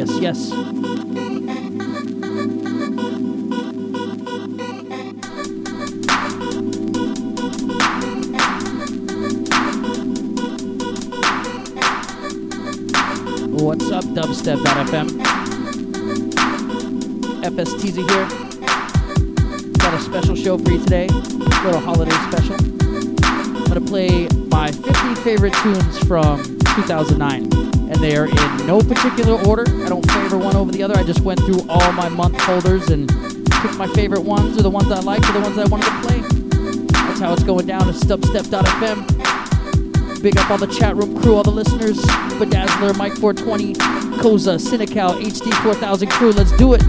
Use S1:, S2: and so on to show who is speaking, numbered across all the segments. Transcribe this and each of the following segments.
S1: Yes, yes. What's up, dubstep.fm? FSTZ here. Got a special show for you today. Little holiday special. I'm gonna play my 50 favorite tunes from 2009, and they are in no particular order. I don't favor one over the other. I just went through all my month folders and picked my favorite ones, or the ones I liked, or the ones I wanted to play. That's how it's going down at dubstep.fm. Big up all the chat room crew, all the listeners, Bedazzler, Mike 420, Koza, Cynical, HD 4000 crew. Let's do it.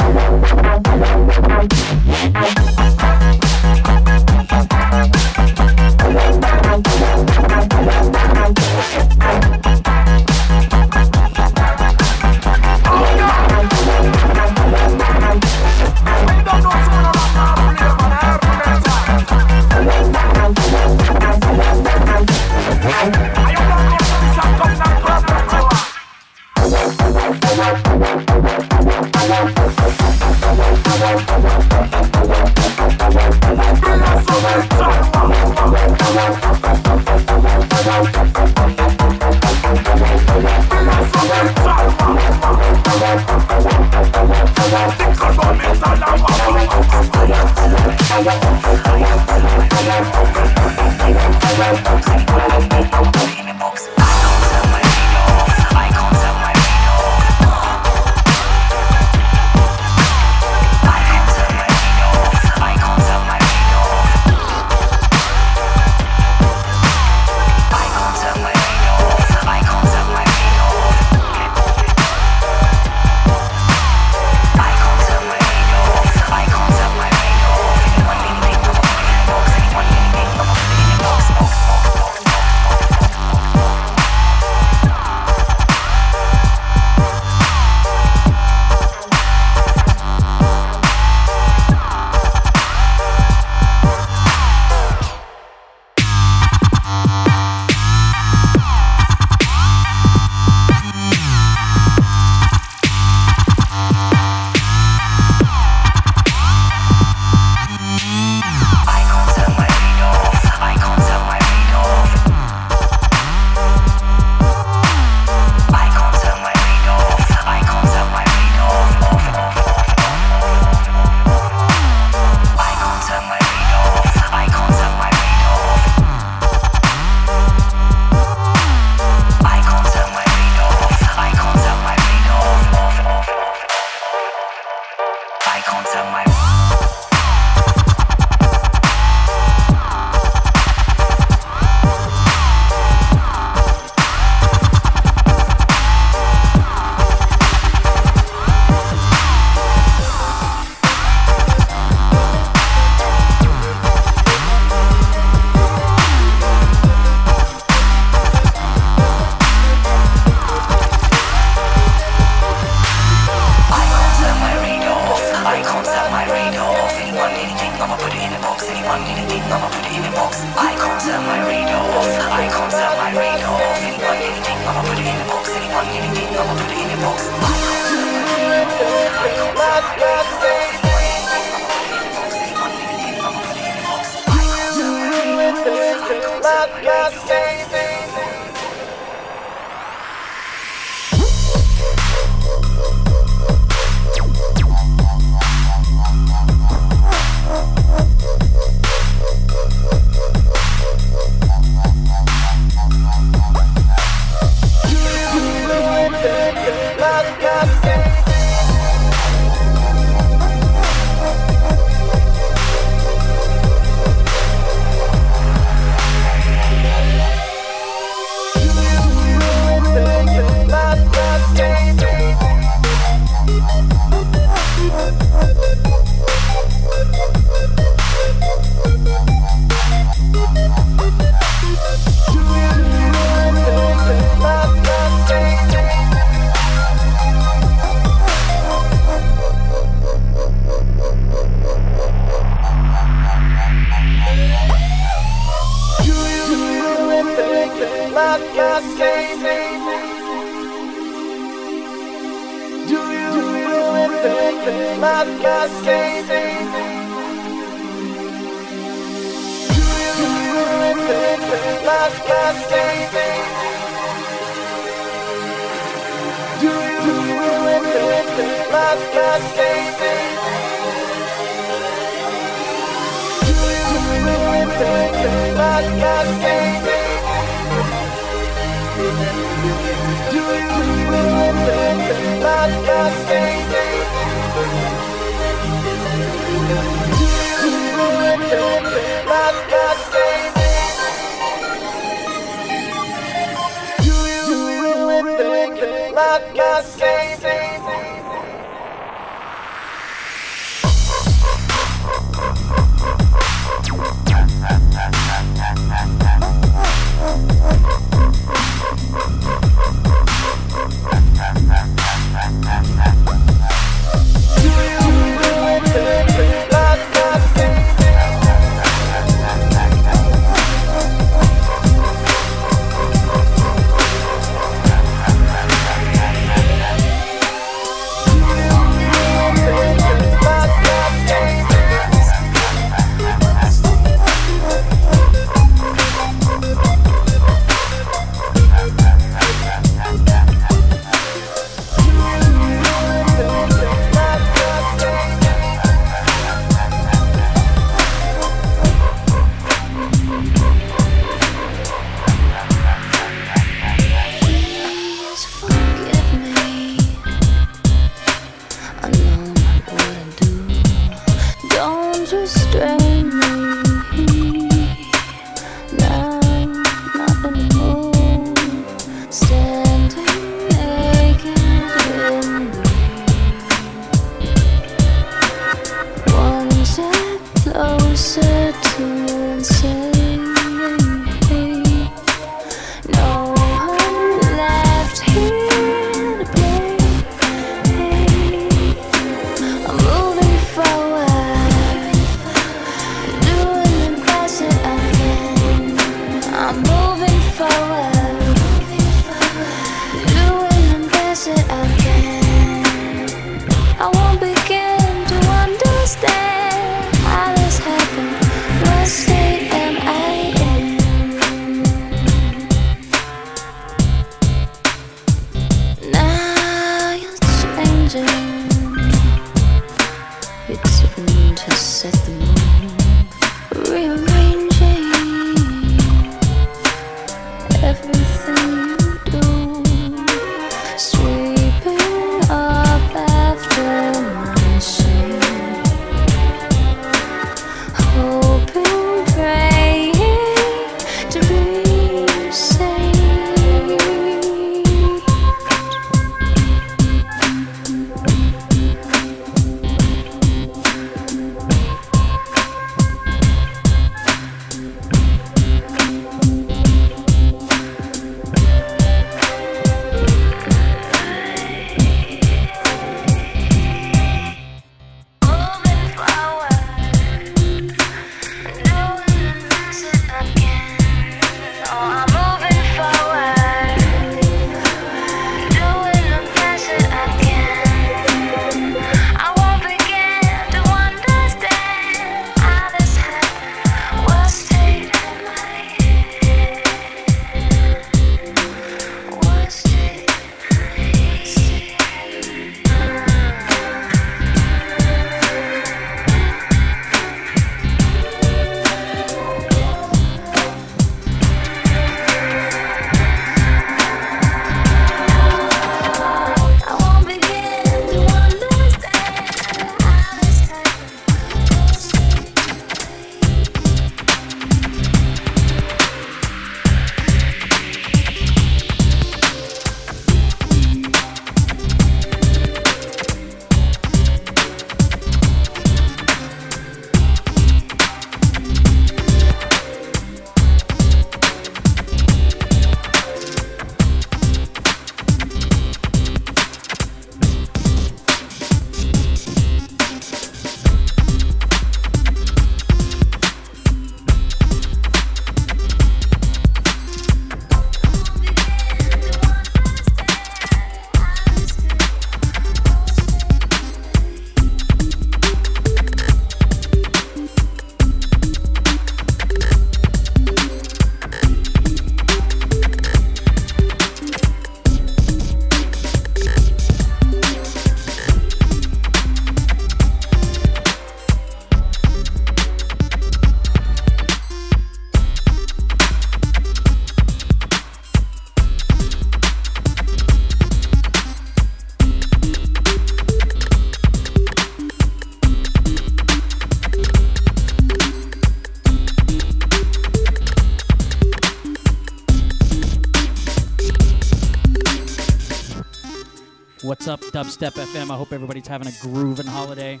S2: Dubstep FM? I hope everybody's having a grooving holiday.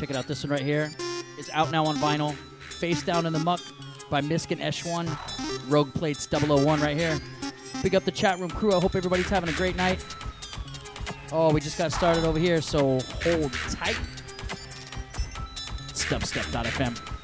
S2: Check it out, this one right here. It's out now on vinyl. Face Down in the Muck by Miskin Esh1. Rogue Plates 001 right here. Big up the chat room crew. I hope everybody's having a great night. Oh, we just got started over here, so hold tight. It's dubstep.fm.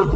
S3: earth,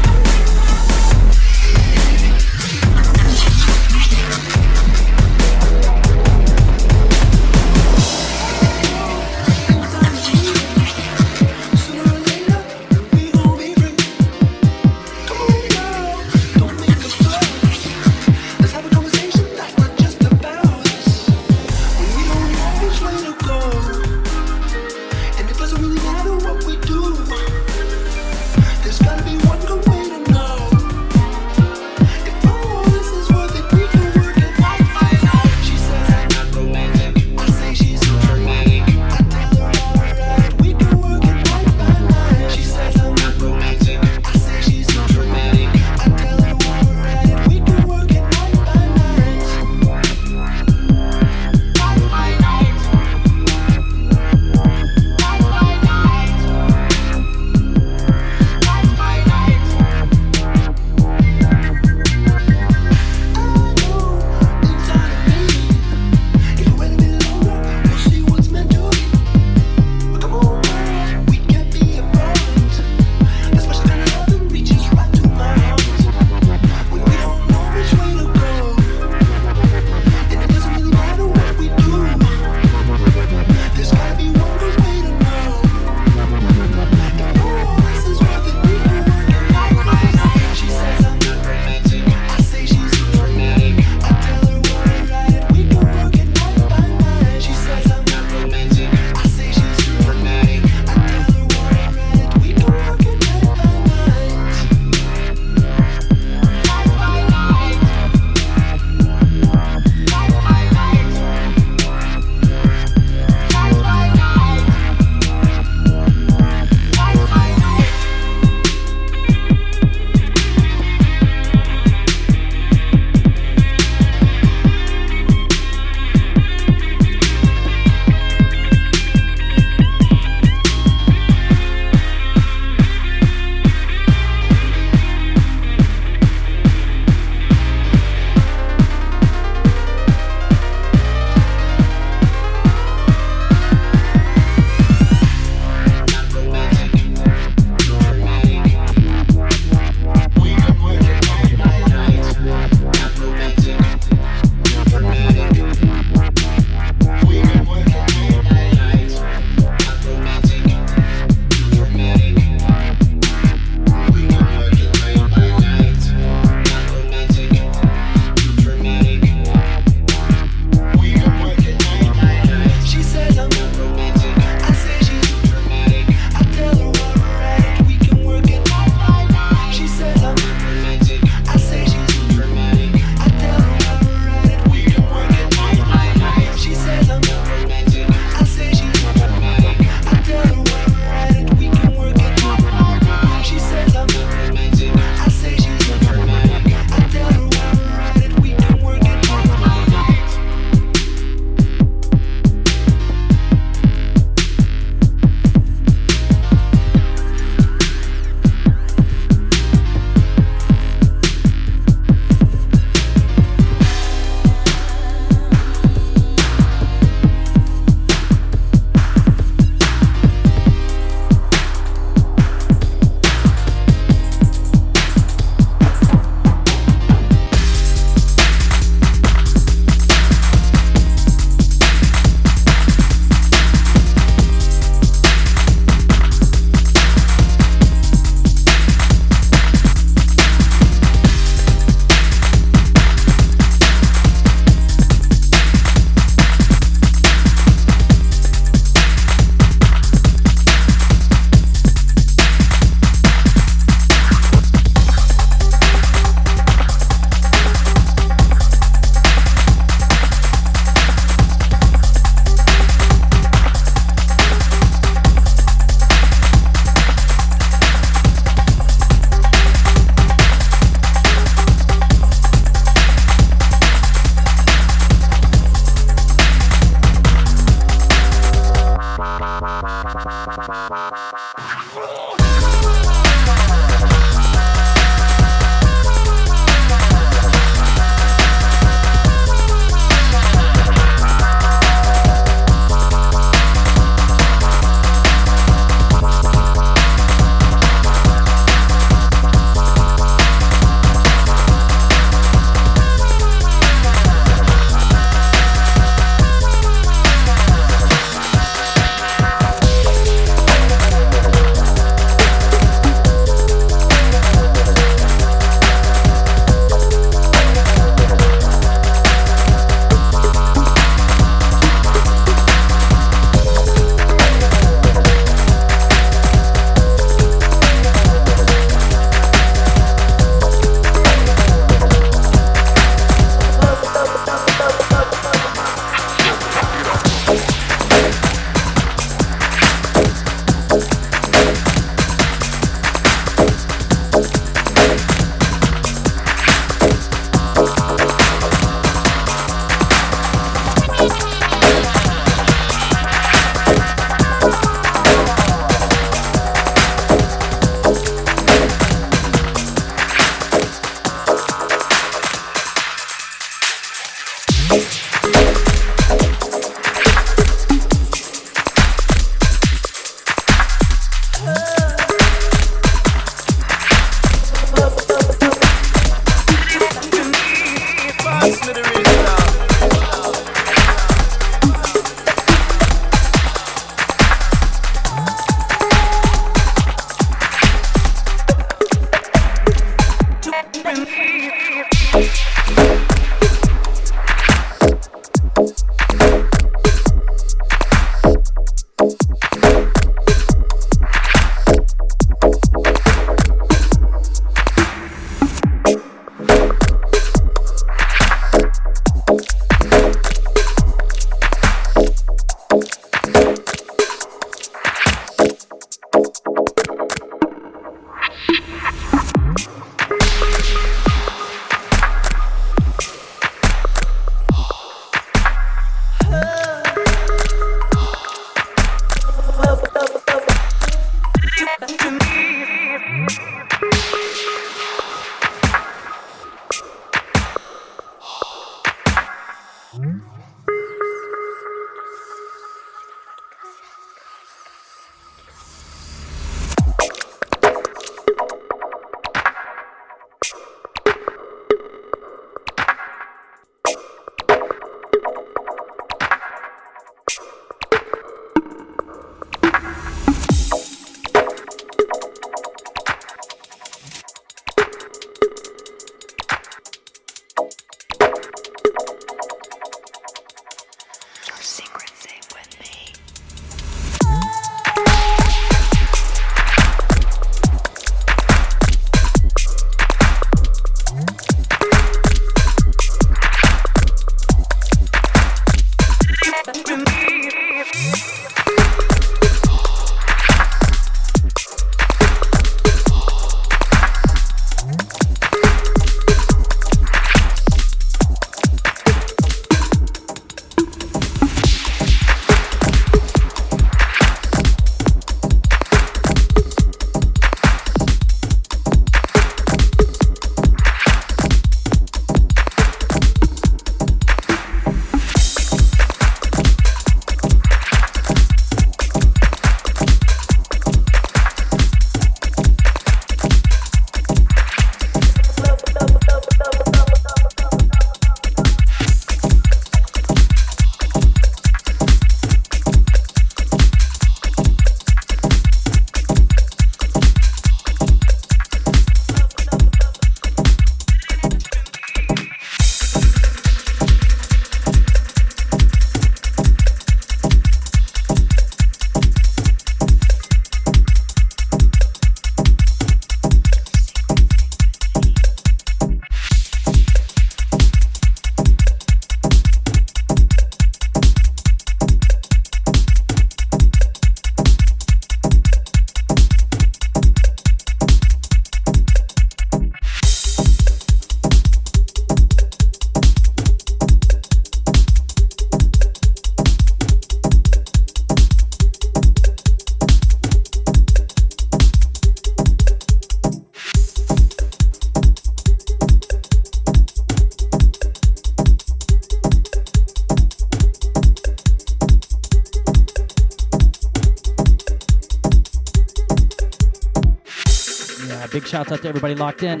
S1: Shouts out to everybody locked in.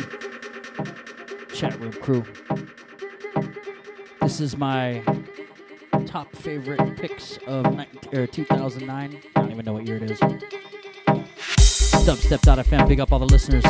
S1: Chat room crew. This is my top favorite picks of er, 2009. I don't even know what year it is. Dubstep.fm. Big up all the listeners.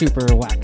S1: Super whack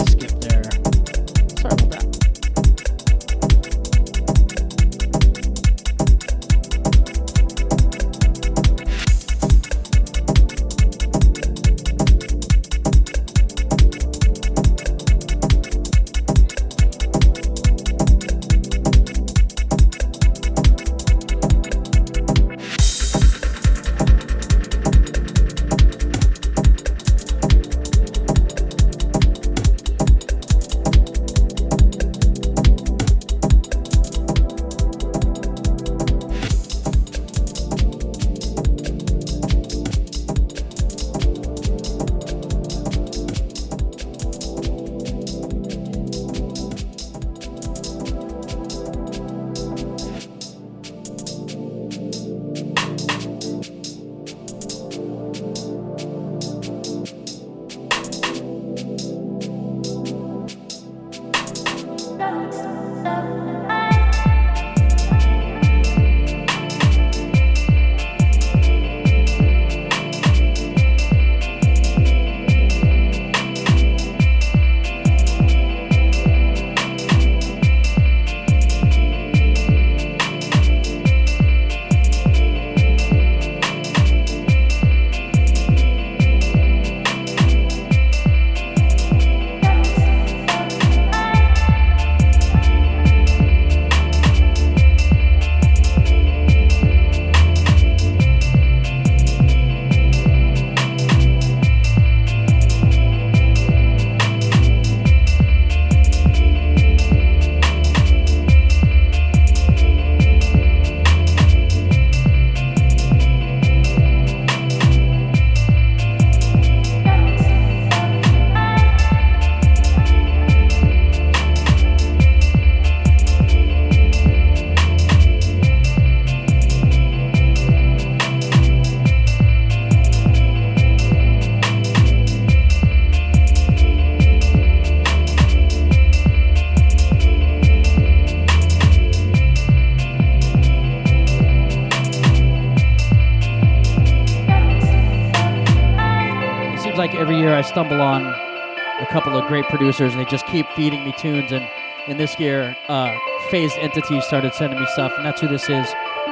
S1: I stumble on a couple of great producers, and they just keep feeding me tunes. And in this year, uh, Phased Entity started sending me stuff, and that's who this is,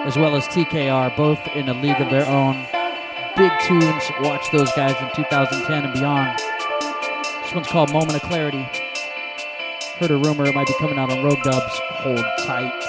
S1: as well as TKR, both in a league of their own. Big tunes. Watch those guys in 2010 and beyond. This one's called Moment of Clarity. Heard a rumor it might be coming out on Road Dubs. Hold tight.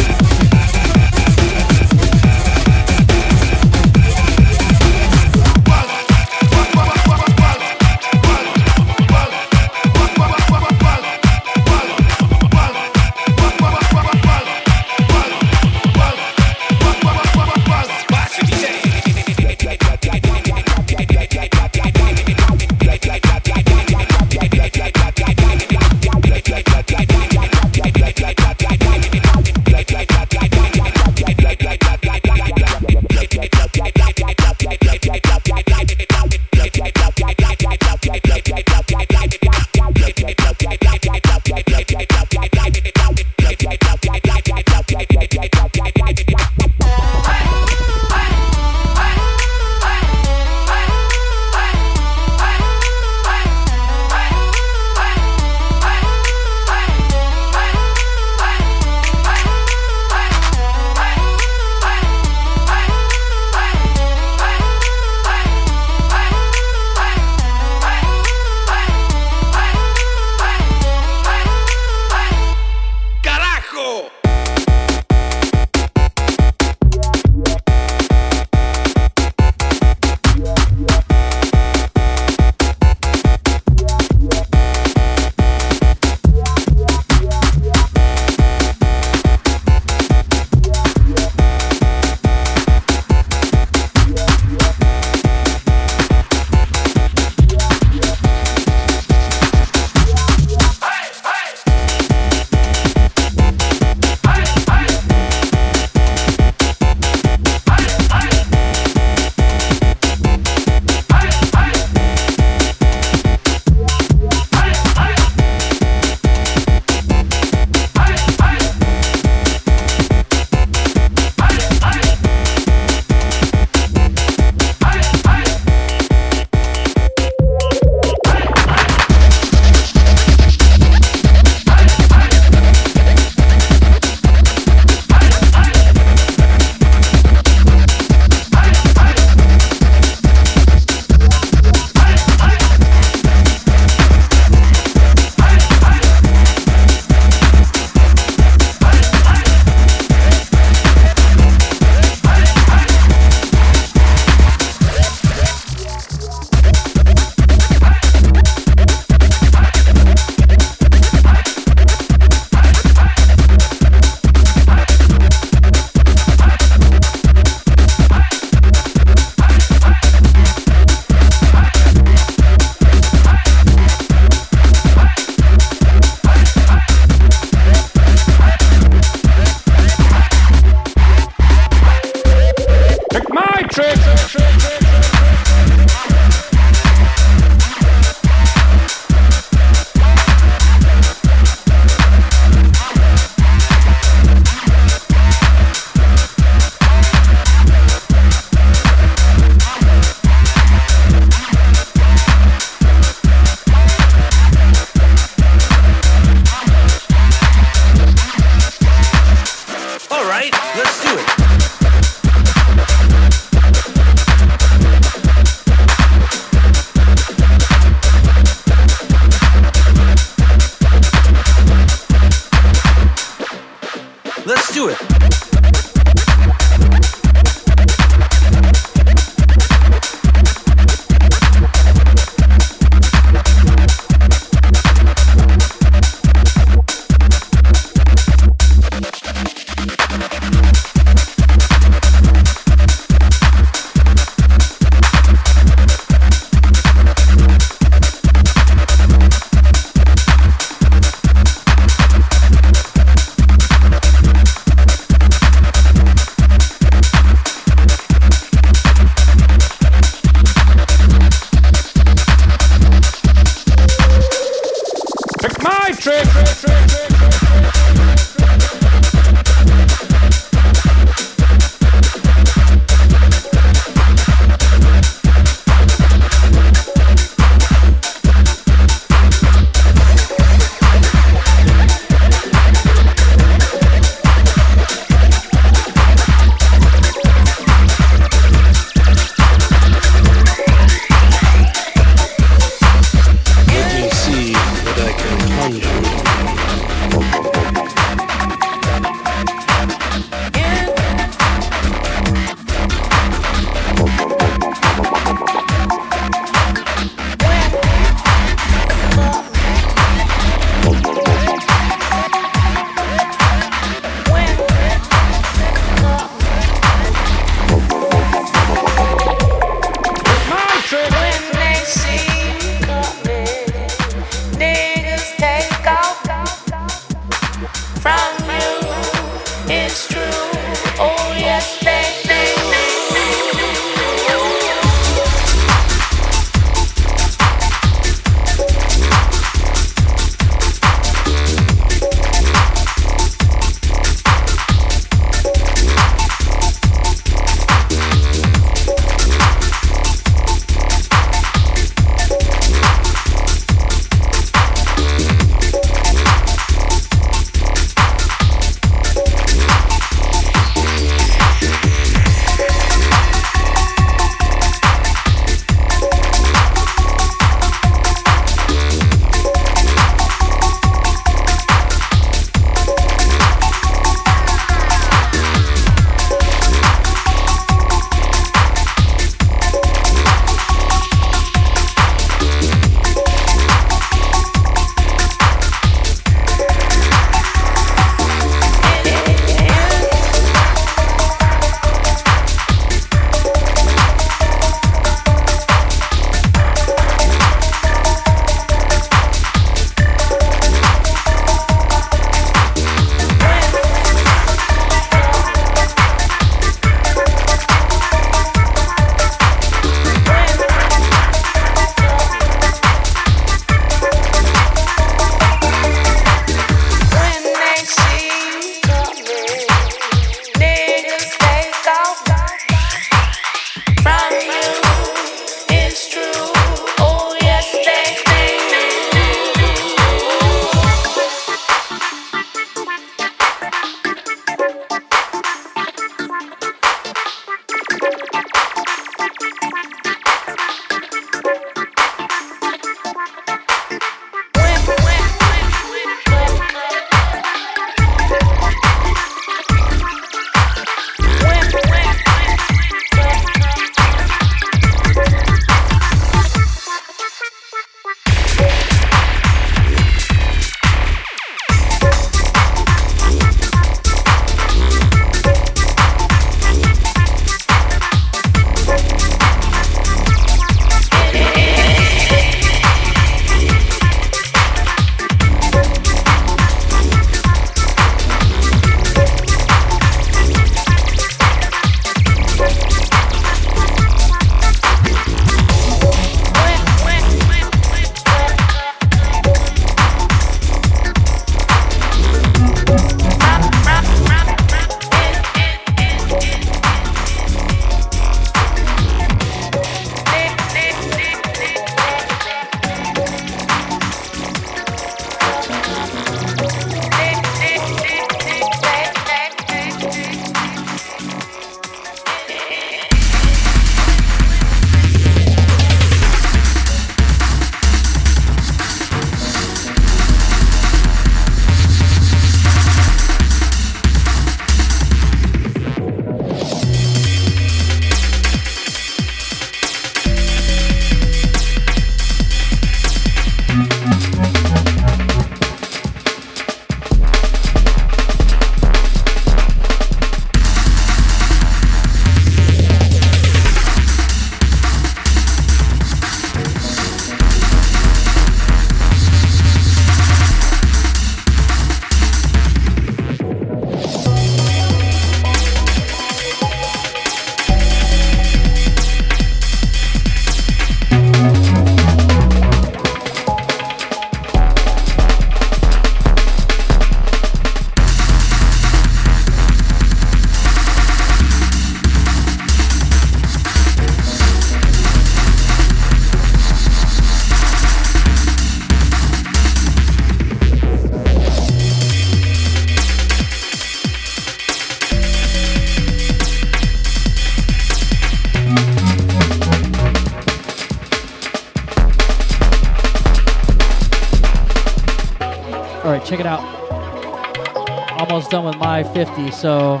S1: 50, so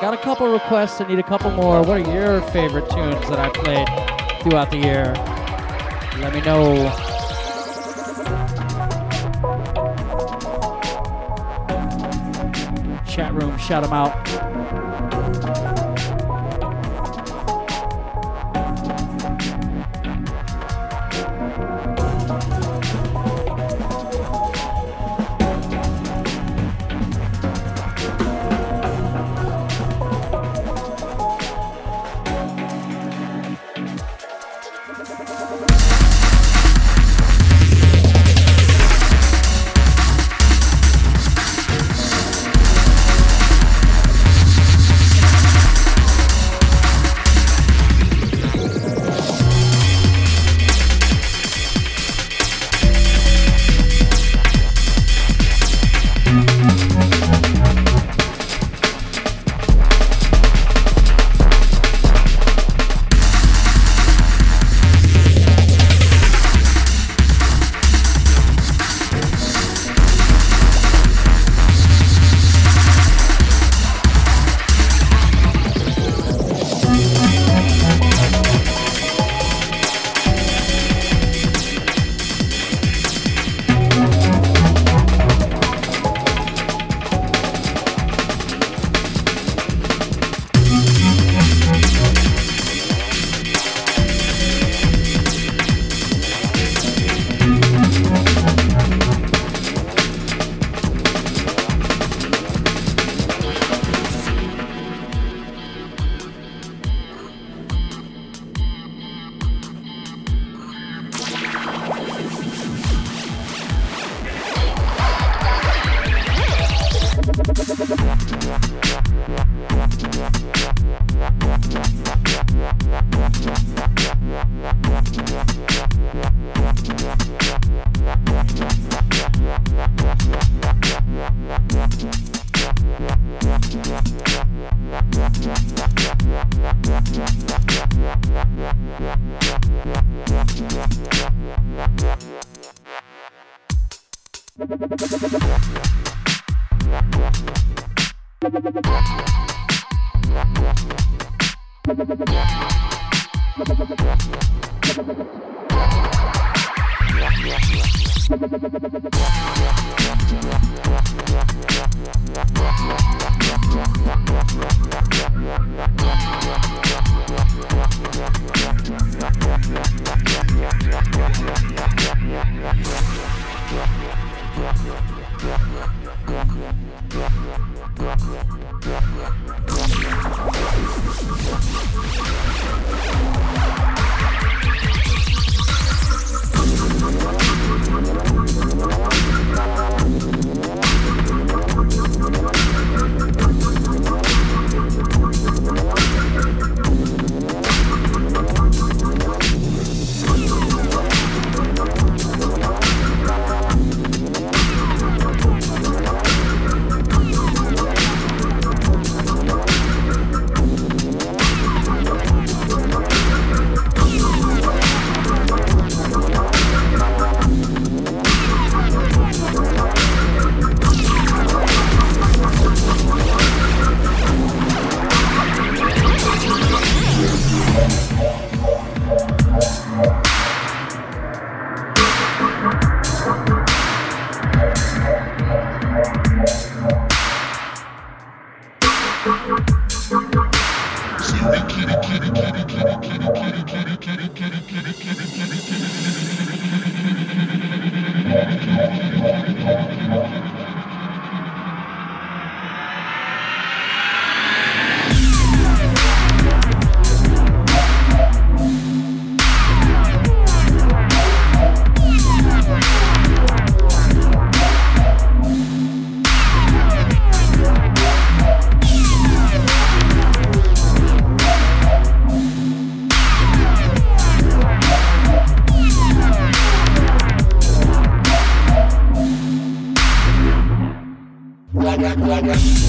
S1: got a couple requests. I need a couple more. What are your favorite tunes that I played throughout the year? Let me know. Chat room, shout them out. Alright.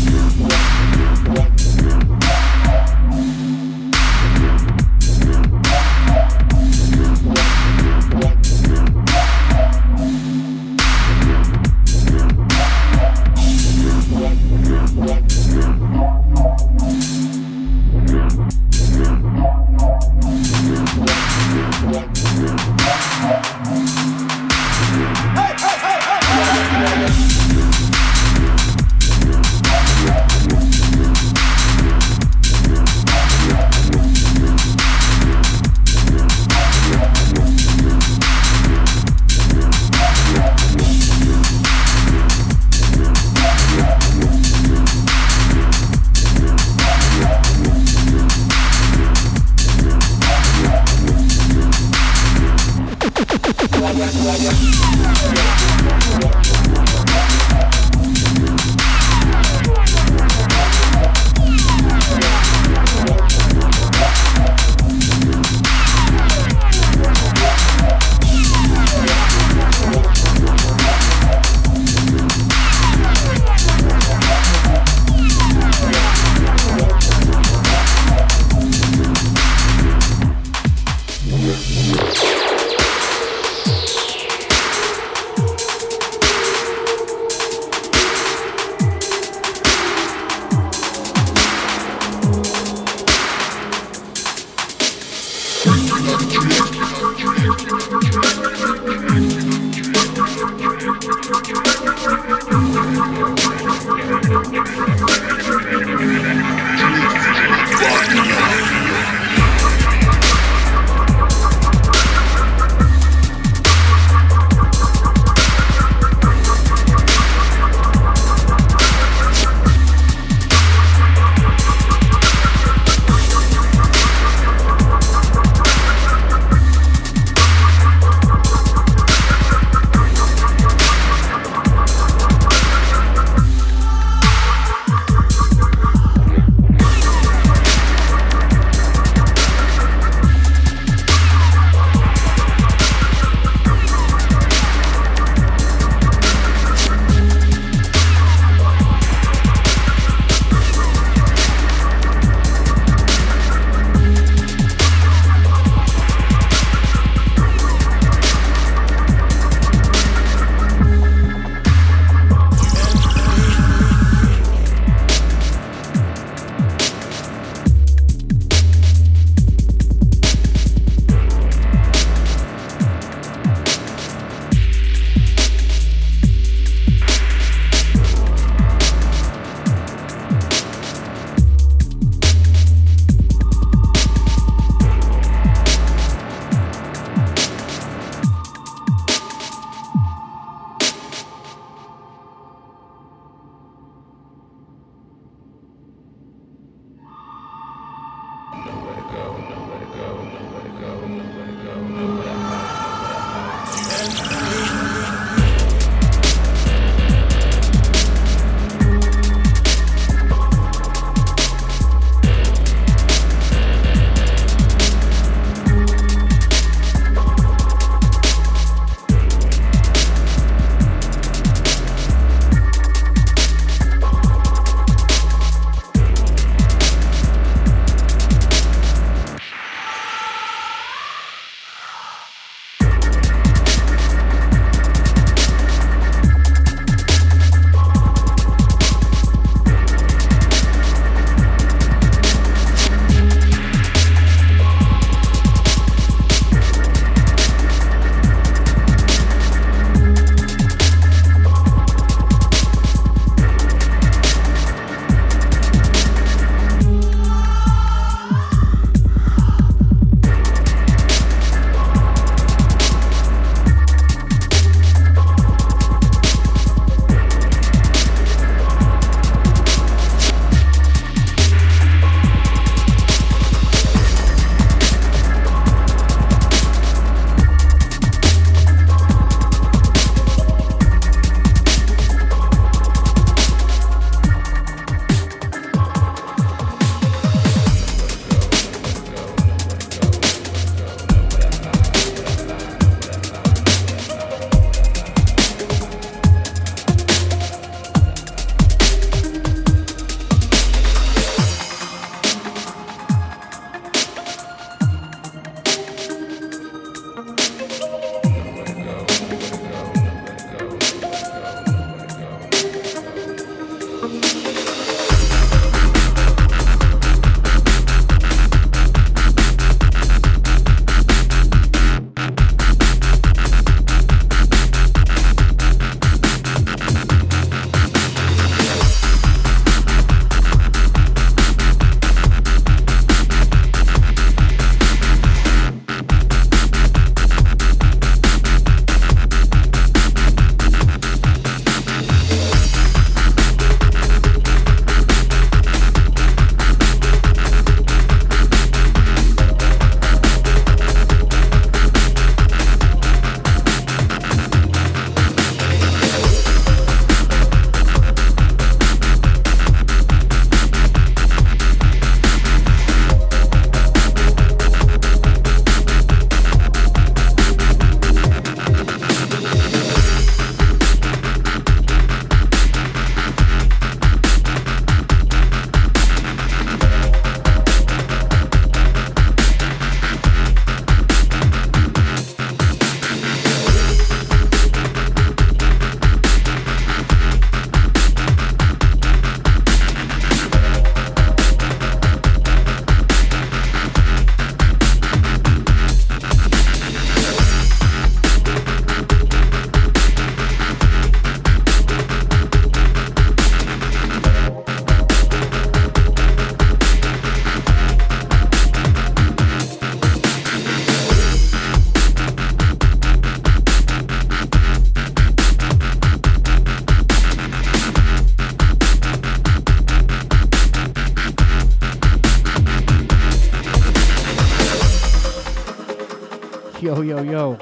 S1: Yo, yo, yo.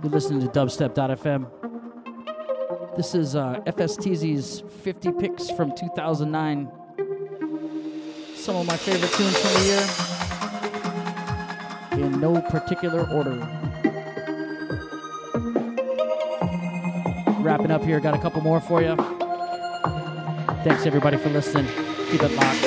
S1: You're listening to dubstep.fm. This is uh, FSTZ's 50 picks from 2009. Some of my favorite tunes from the year. In no particular order. Wrapping up here, got a couple more for you. Thanks everybody for listening. Keep it locked.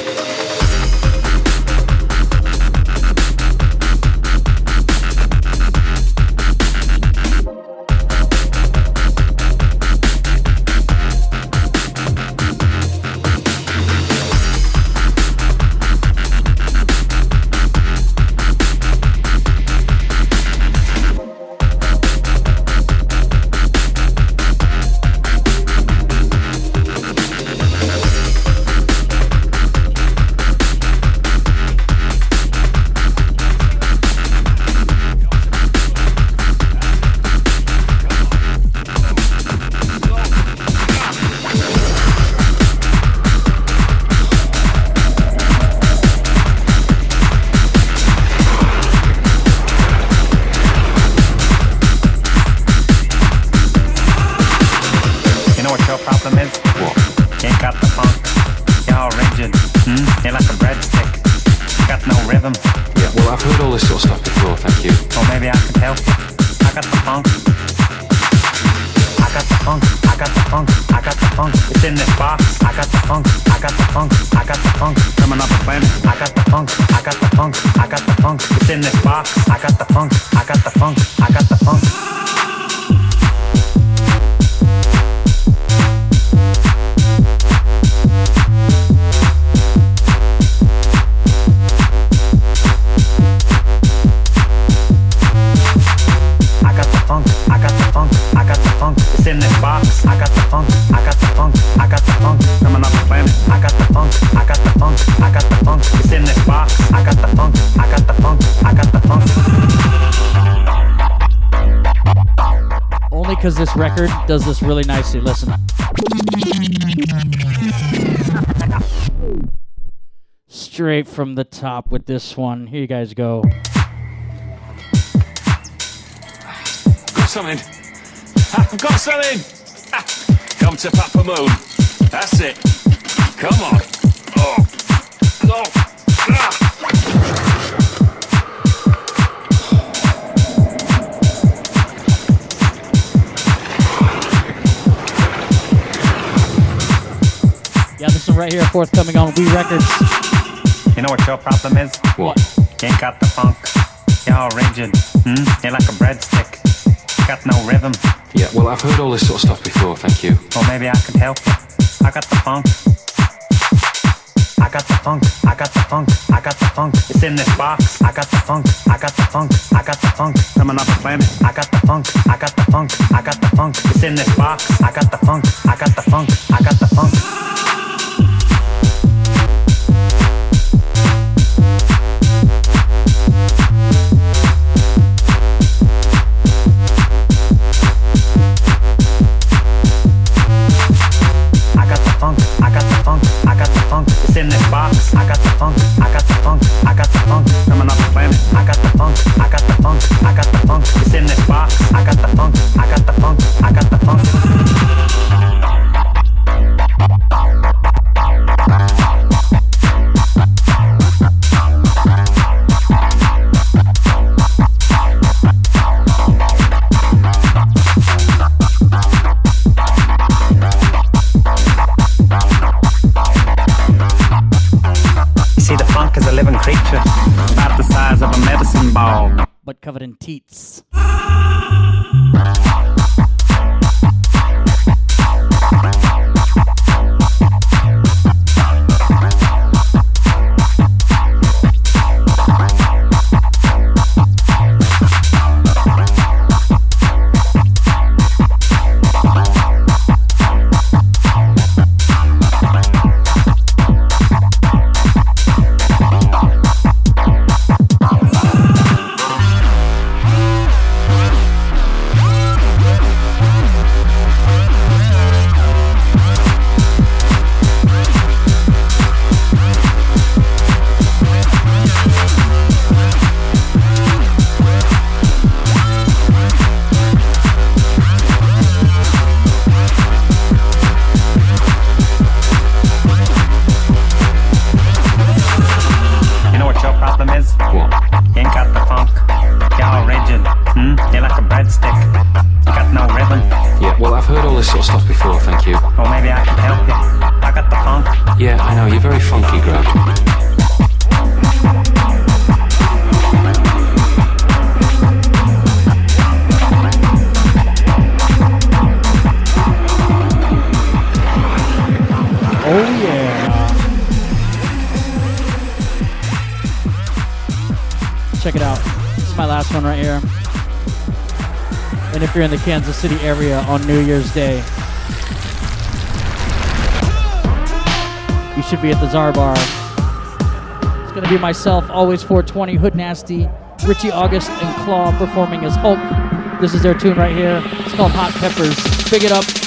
S1: Record does this really nicely. Listen. Straight from the top with this one. Here you guys go.
S4: Got something. I've got something. Come to Papa Moon. That's it. Come on. Oh. Oh.
S1: Yeah, this one right here, forthcoming on We Records.
S5: You know what your problem is?
S1: What?
S5: You ain't got the funk. You're all rigid. Hmm? You're like a breadstick. Got no rhythm.
S6: Yeah, well, I've heard all this sort of stuff before, thank you.
S5: Well, maybe I can help you. I got the funk. I got the funk, I got the funk, I got the funk. It's in this box. I got the funk, I got the funk, I got the funk. From another planet. I got the funk, I got the funk, I got the funk. It's in this box. I got the funk, I got the funk, I got the funk. In this box. I got the funk, I got the funk, I got the funk. Off the planet. I got the funk, I got the funk, I got the funk. It's in this box. I got the funk, I got the funk, I got the funk.
S1: But covered in teats.
S6: you're
S1: in the Kansas City area on New Year's Day, you should be at the Czar Bar. It's gonna be myself, always 420, Hood Nasty, Richie August, and Claw performing as Hulk. This is their tune right here. It's called Hot Peppers. Big it up.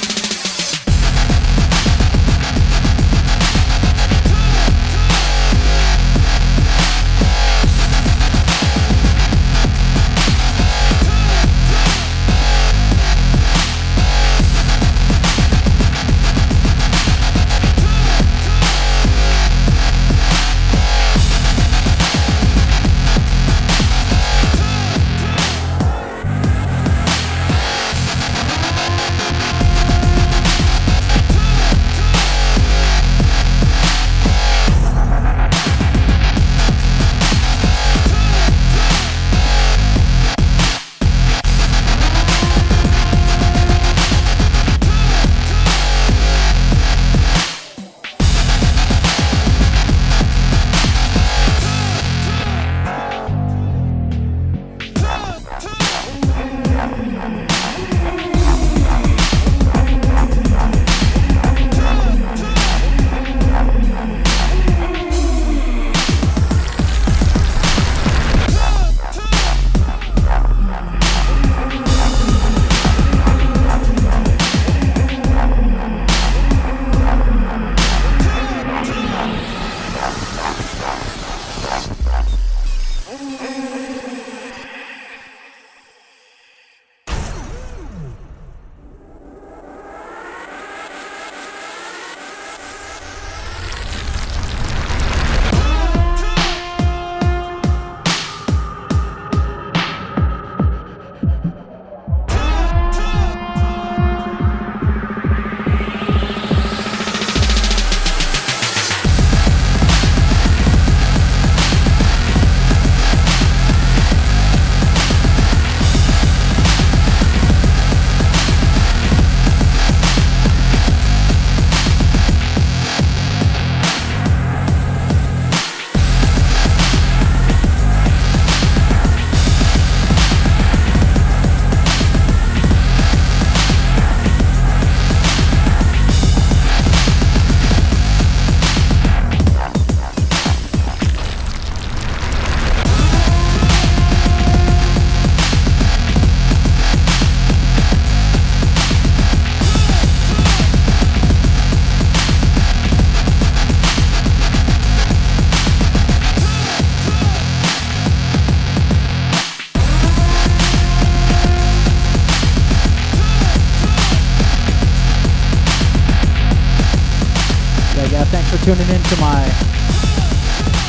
S1: To my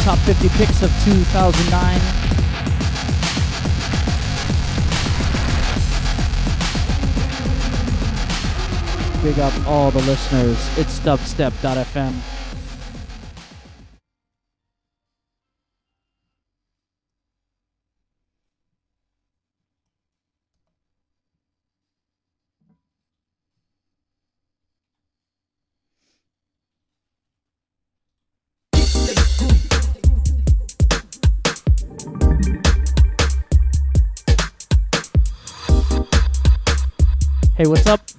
S1: top 50 picks of 2009. Big up all the listeners. It's dubstep.fm. Hey, what's up?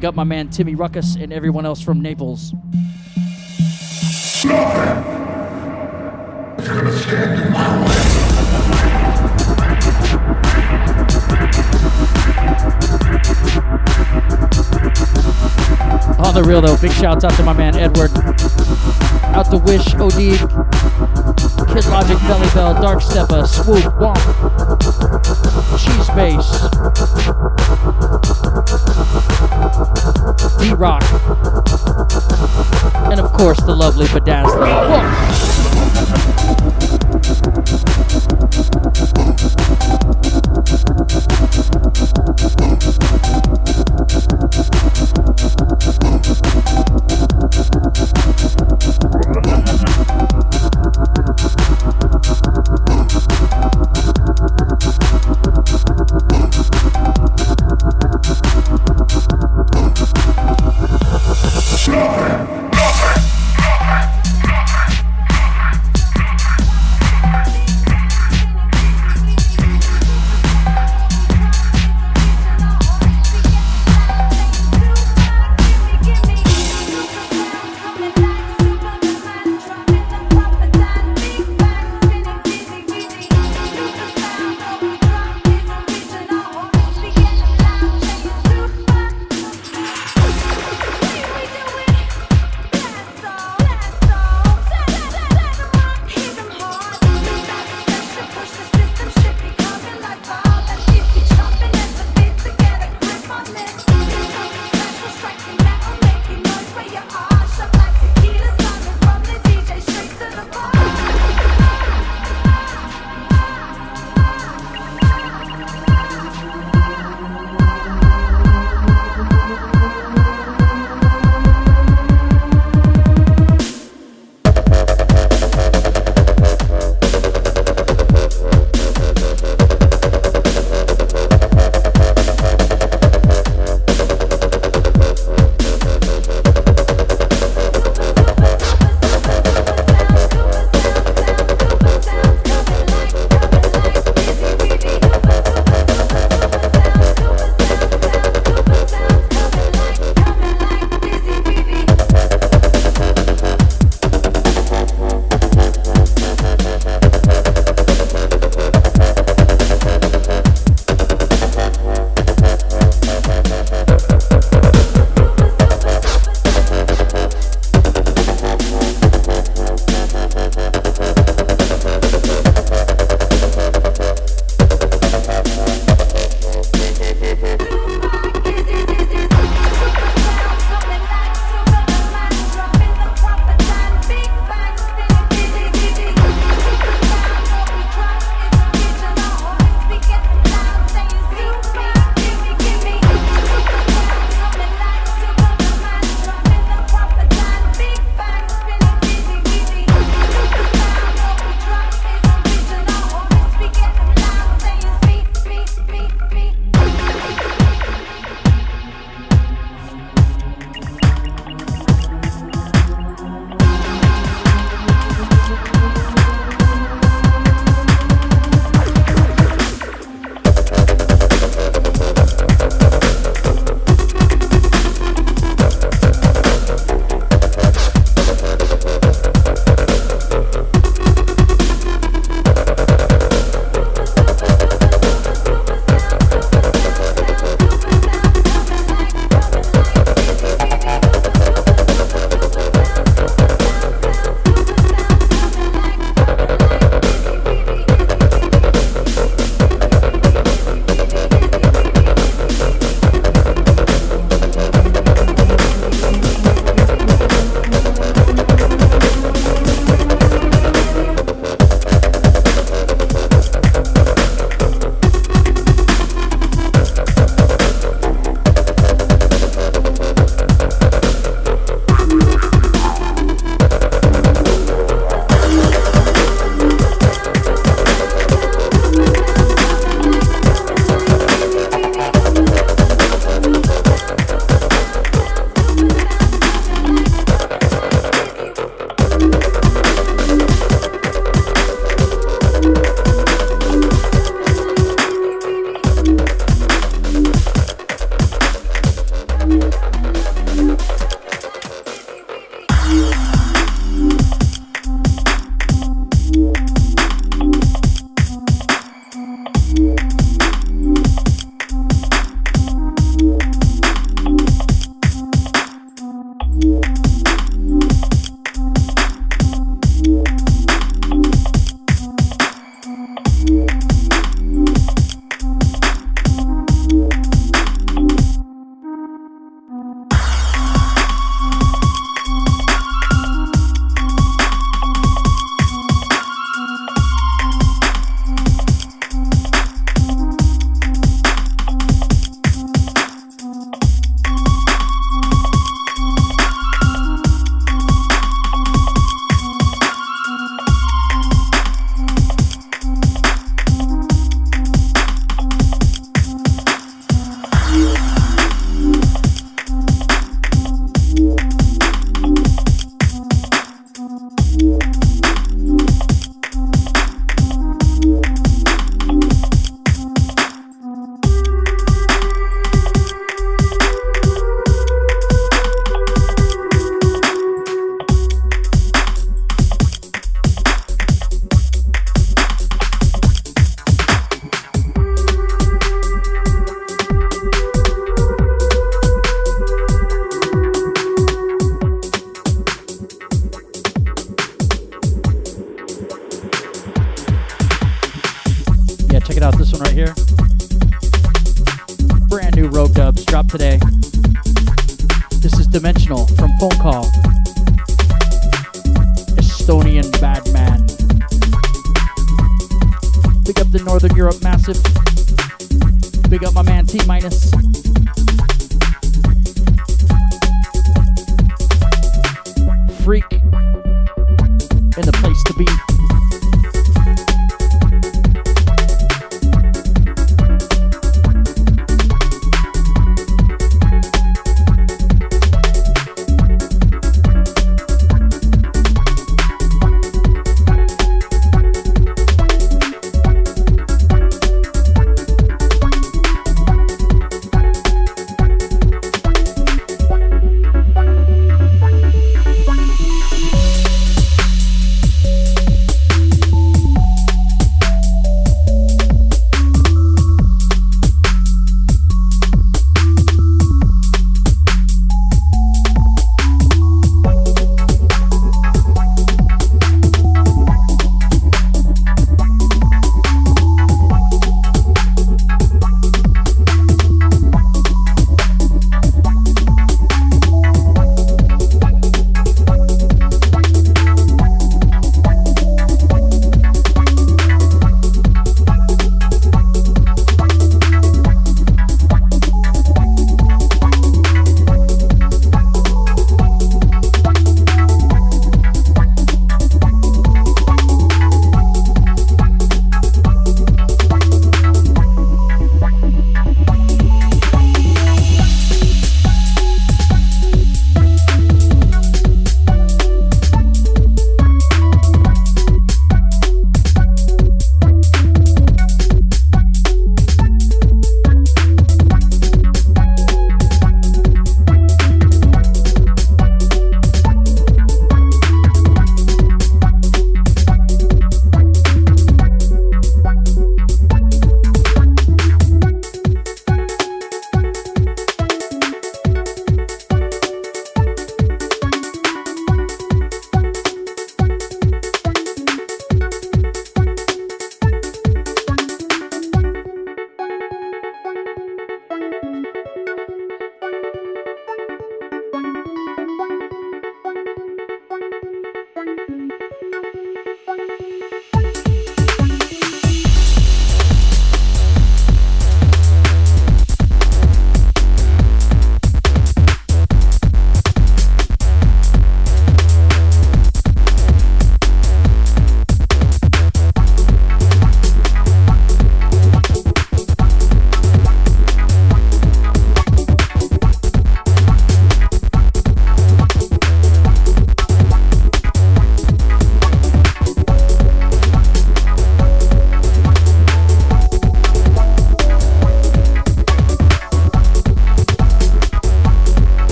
S1: Big up my man Timmy Ruckus and everyone else from Naples. On the real though, big shouts out to my man Edward. Out to Wish, OD, Kid Logic, Belly Bell, Dark Stepper, Swoop, Womp, Cheese Base, D Rock, and of course the lovely Bedazzler.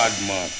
S1: God Godmother.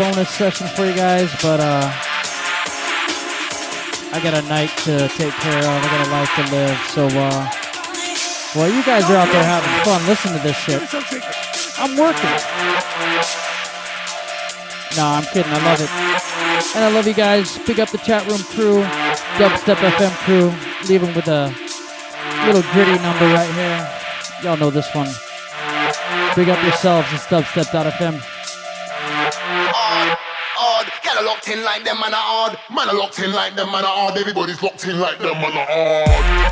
S1: Bonus session for you guys, but uh, I got a night to take care of. I got a life to live. So uh, while you guys are out there having fun, listen to this shit. I'm working. No, I'm kidding. I love it. And I love you guys. Pick up the chat room crew, Dubstep FM crew. Leave them with a little gritty number right here. Y'all know this one. Big up yourselves. It's dubstep.fm.
S7: locked in like them, man, are odd. Man, are locked in like them, man, are odd. Everybody's locked in like them, man, are odd.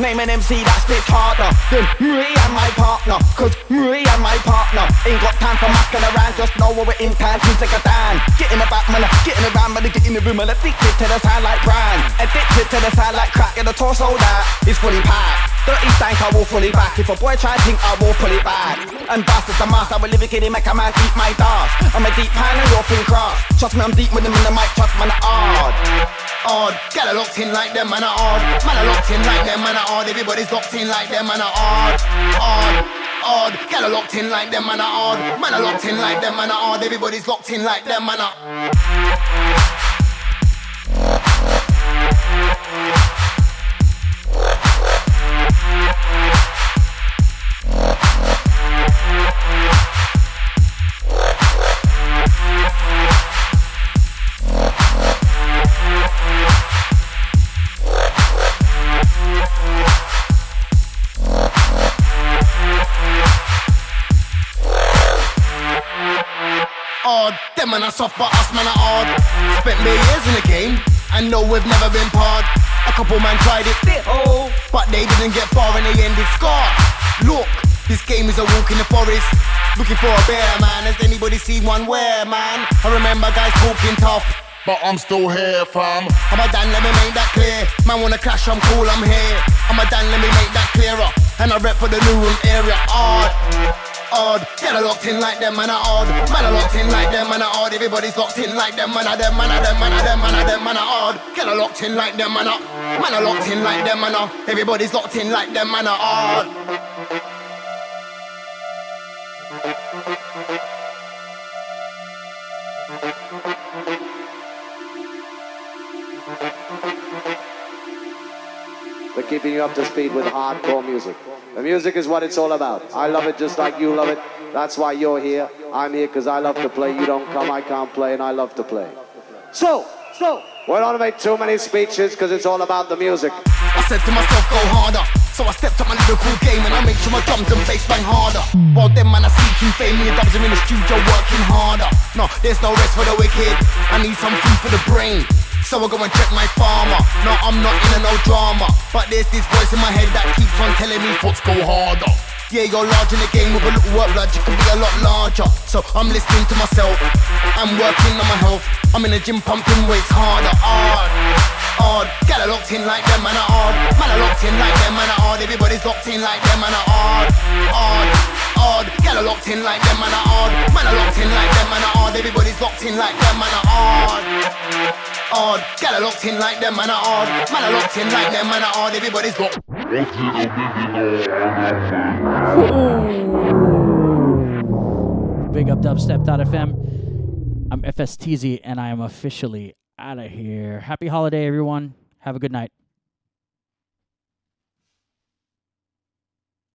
S8: Name an MC that spits harder than me and my partner. Cause me and my partner ain't got time for mucking around, just know we're in time to take a stand. Get in the back, man, get in the van, man, get in the room, man, addicted to the sound like Brian. Addicted to the sound like crack in the torso that is fully packed. Dirty stank, I will fully back. If a boy try to think, I will pull it back. And bastards, the master, I will live it, make a man eat my dust. I'm a deep pan and you're thin cross. Trust me, I'm deep with them in the mic, trust man, odd.
S7: Odd, get a locked in like them, man, are odd. Man, are locked in like them, man, are odd. Everybody's locked in like them, man, are odd. Odd, odd, get a locked in like them, man, are odd. Man, are locked in like them, man, are odd. Everybody's locked in like them, man, are. Them man are soft, but us man are odd. Spent me years in the game, and no, we've never been part. A couple man tried it, oh, but they didn't get far and they ended scarred. Look, this game is a walk in the forest. Looking for a bear, man. Has anybody seen one where, man? I remember guys talking tough. But I'm still here, fam. I'm a Dan, let me make that clear. Man wanna clash, I'm cool, I'm here. I'm a Dan, let me make that clearer. And I rep for the new room area. Odd, odd. Get a locked in like them, man are odd. Man are locked in like them, man are odd. Everybody's locked in like them, man are them, man are them, man are them, man are them, man are odd. Get a locked in like them, man are. Man are locked in like them, man are. Everybody's locked in like them, man are odd.
S9: We're keeping you up to speed with hardcore music. The music is what it's all about. I love it just like you love it. That's why you're here. I'm here because I love to play. You don't come, I can't play, and I love to play. So, so, we don't make too many speeches because it's all about the music.
S7: I said to myself, go harder. So I stepped up my lyrical game and I make sure my drums and bass bang harder. While them man are seeking fame, me and dubs are in the studio working harder. No, there's no rest for the wicked. I need some food for the brain. So I go and check my farmer. No, I'm not in a no drama. But there's this voice in my head that keeps on telling me, Foot's go harder. Yeah, you're large in the game with a little work, blood, you can be a lot larger. So I'm listening to myself, I'm working on my health. I'm in the gym pumping weights harder, hard, hard. Get locked in like them, man, are hard. Man, are locked in like them, man, are hard. Everybody's locked in like them, man, are hard, hard, hard. Get locked in like them, man, are hard. Man, are locked in like them, man, are hard. Everybody's locked in like them, man, are hard. Hard, get locked in like them, man, are hard. Man, are locked in like them, man, are hard. Everybody's locked.
S1: Big up dubstep.fm. I'm FSTZ and I am officially out of here. Happy holiday, everyone. Have a good night.